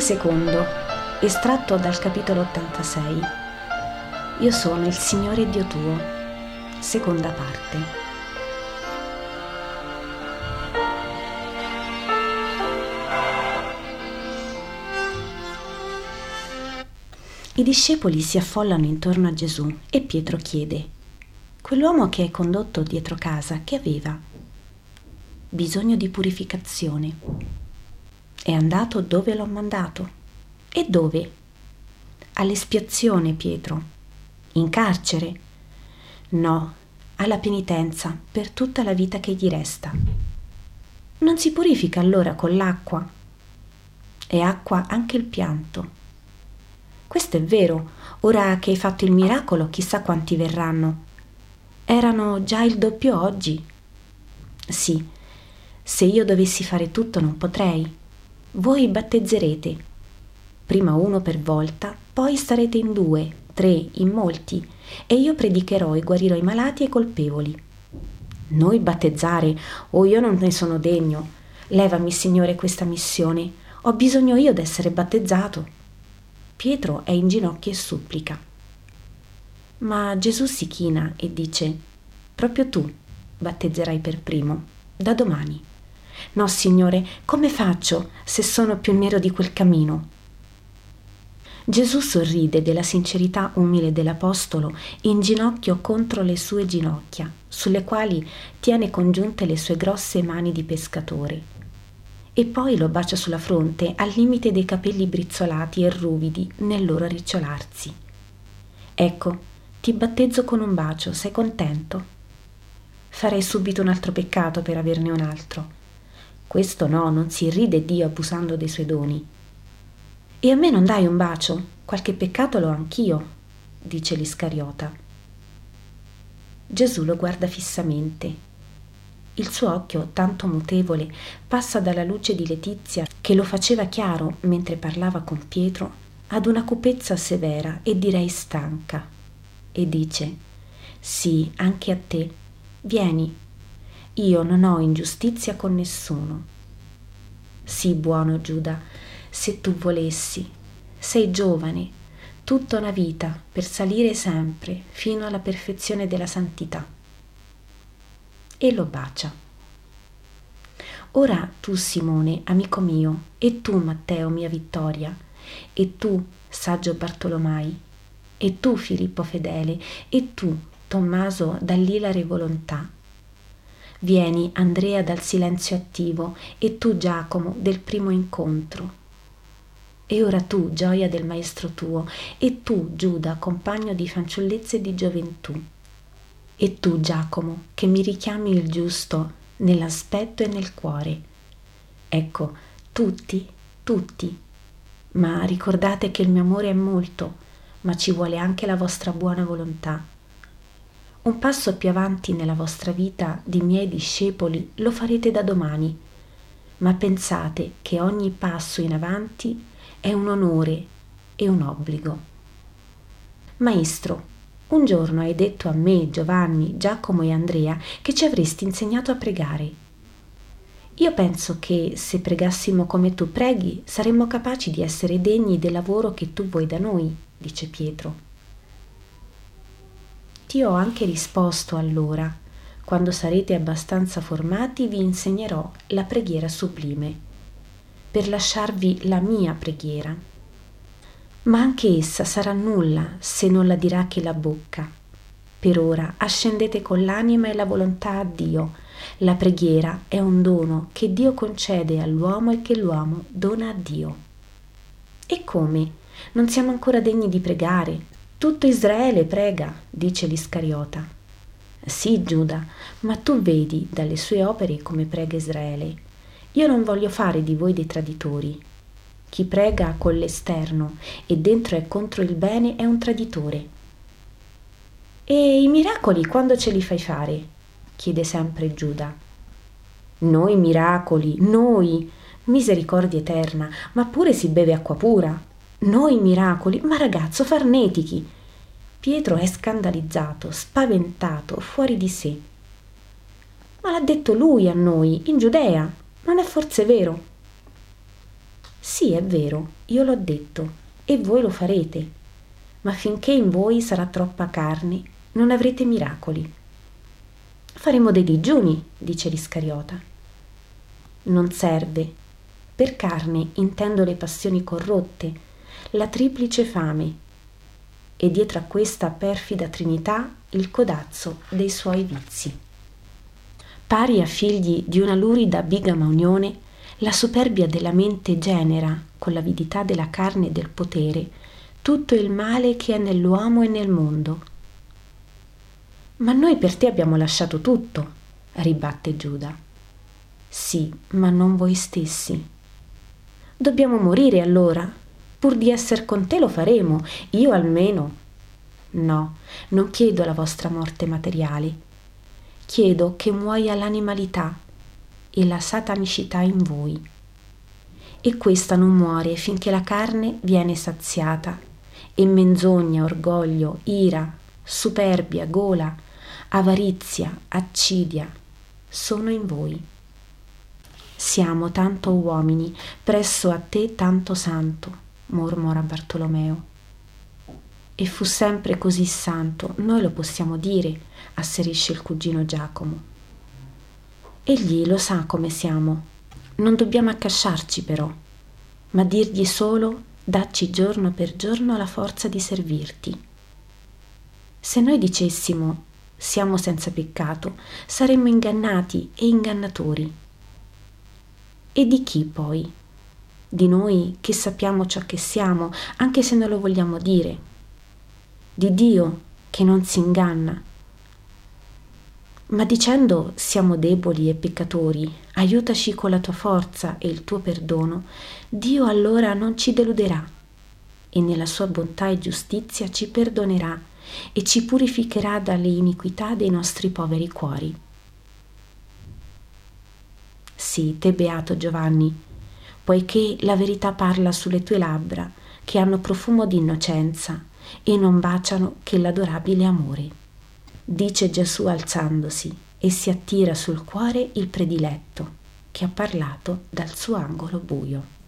Volume secondo, estratto dal capitolo 86. Io sono il Signore Dio tuo. Seconda parte. I discepoli si affollano intorno a Gesù e Pietro chiede, quell'uomo che hai condotto dietro casa, che aveva? Bisogno di purificazione. È andato dove l'ho mandato. E dove? All'espiazione, Pietro. In carcere? No, alla penitenza per tutta la vita che gli resta. Non si purifica allora con l'acqua? È acqua anche il pianto. Questo è vero, ora che hai fatto il miracolo chissà quanti verranno. Erano già il doppio oggi. Sì, se io dovessi fare tutto non potrei. Voi battezzerete, prima uno per volta, poi starete in due, tre, in molti, e io predicherò e guarirò i malati e i colpevoli. Noi battezzare, oh io non ne sono degno. Levami, Signore, questa missione. Ho bisogno io d'essere battezzato. Pietro è in ginocchio e supplica. Ma Gesù si china e dice, proprio tu battezzerai per primo, da domani. No, Signore, come faccio se sono più nero di quel camino? Gesù sorride della sincerità umile dell'Apostolo in ginocchio contro le sue ginocchia, sulle quali tiene congiunte le sue grosse mani di pescatore e poi lo bacia sulla fronte al limite dei capelli brizzolati e ruvidi nel loro ricciolarsi. Ecco, ti battezzo con un bacio, sei contento? Farei subito un altro peccato per averne un altro. Questo no, non si irride Dio abusando dei suoi doni. E a me non dai un bacio? Qualche peccato l'ho anch'io, dice l'Iscariota. Gesù lo guarda fissamente il suo occhio, tanto mutevole, passa dalla luce di Letizia, che lo faceva chiaro mentre parlava con Pietro, ad una cupezza severa e direi stanca, e dice, sì, anche a te, vieni, io non ho ingiustizia con nessuno. Sì, buono Giuda, se tu volessi, sei giovane, tutta una vita per salire sempre fino alla perfezione della santità e lo bacia. Ora tu, Simone, amico mio, e tu, Matteo, mia vittoria, e tu, saggio Bartolomai, e tu, Filippo fedele, e tu, Tommaso, dall'ilare volontà. Vieni, Andrea, dal silenzio attivo, e tu, Giacomo, del primo incontro. E ora tu, gioia del maestro tuo, e tu, Giuda, compagno di fanciullezza e di gioventù e tu, Giacomo, che mi richiami il giusto nell'aspetto e nel cuore. Ecco, tutti, tutti. Ma ricordate che il mio amore è molto, ma ci vuole anche la vostra buona volontà. Un passo più avanti nella vostra vita di miei discepoli lo farete da domani, ma pensate che ogni passo in avanti è un onore e un obbligo. Maestro, un giorno hai detto a me, Giovanni, Giacomo e Andrea che ci avresti insegnato a pregare. Io penso che se pregassimo come tu preghi, saremmo capaci di essere degni del lavoro che tu vuoi da noi, dice Pietro. Ti ho anche risposto allora, quando sarete abbastanza formati vi insegnerò la preghiera sublime, per lasciarvi la mia preghiera ma anche essa sarà nulla se non la dirà che la bocca. Per ora ascendete con l'anima e la volontà a Dio. La preghiera è un dono che Dio concede all'uomo e che l'uomo dona a Dio. E come? Non siamo ancora degni di pregare. Tutto Israele prega, dice l'Iscariota. Sì, Giuda, ma tu vedi dalle sue opere come prega Israele. Io non voglio fare di voi dei traditori, chi prega con l'esterno e dentro è contro il bene è un traditore. E i miracoli quando ce li fai fare? chiede sempre Giuda. Noi miracoli, noi, misericordia eterna, ma pure si beve acqua pura. Noi miracoli, ma ragazzo farnetichi. Pietro è scandalizzato, spaventato, fuori di sé. Ma l'ha detto lui a noi, in Giudea. Non è forse vero? Sì, è vero, io l'ho detto, e voi lo farete, ma finché in voi sarà troppa carne, non avrete miracoli. Faremo dei digiuni, dice l'Iscariota. Non serve. Per carne intendo le passioni corrotte, la triplice fame, e dietro a questa perfida trinità il codazzo dei suoi vizi. Pari a figli di una lurida bigama unione, la superbia della mente genera, con l'avidità della carne e del potere, tutto il male che è nell'uomo e nel mondo. Ma noi per te abbiamo lasciato tutto, ribatte Giuda. Sì, ma non voi stessi. Dobbiamo morire allora. Pur di essere con te lo faremo, io almeno. No, non chiedo la vostra morte materiale. Chiedo che muoia l'animalità e la satanicità in voi. E questa non muore finché la carne viene saziata e menzogna, orgoglio, ira, superbia, gola, avarizia, accidia sono in voi. Siamo tanto uomini, presso a te tanto santo, mormora Bartolomeo. E fu sempre così santo, noi lo possiamo dire, asserisce il cugino Giacomo. Egli lo sa come siamo, non dobbiamo accasciarci però, ma dirgli solo dacci giorno per giorno la forza di servirti. Se noi dicessimo siamo senza peccato, saremmo ingannati e ingannatori. E di chi poi? Di noi che sappiamo ciò che siamo, anche se non lo vogliamo dire. Di Dio che non si inganna. Ma dicendo siamo deboli e peccatori, aiutaci con la tua forza e il tuo perdono, Dio allora non ci deluderà e nella sua bontà e giustizia ci perdonerà e ci purificherà dalle iniquità dei nostri poveri cuori. Sì, te beato Giovanni, poiché la verità parla sulle tue labbra, che hanno profumo di innocenza e non baciano che l'adorabile amore. Dice Gesù alzandosi e si attira sul cuore il prediletto che ha parlato dal suo angolo buio.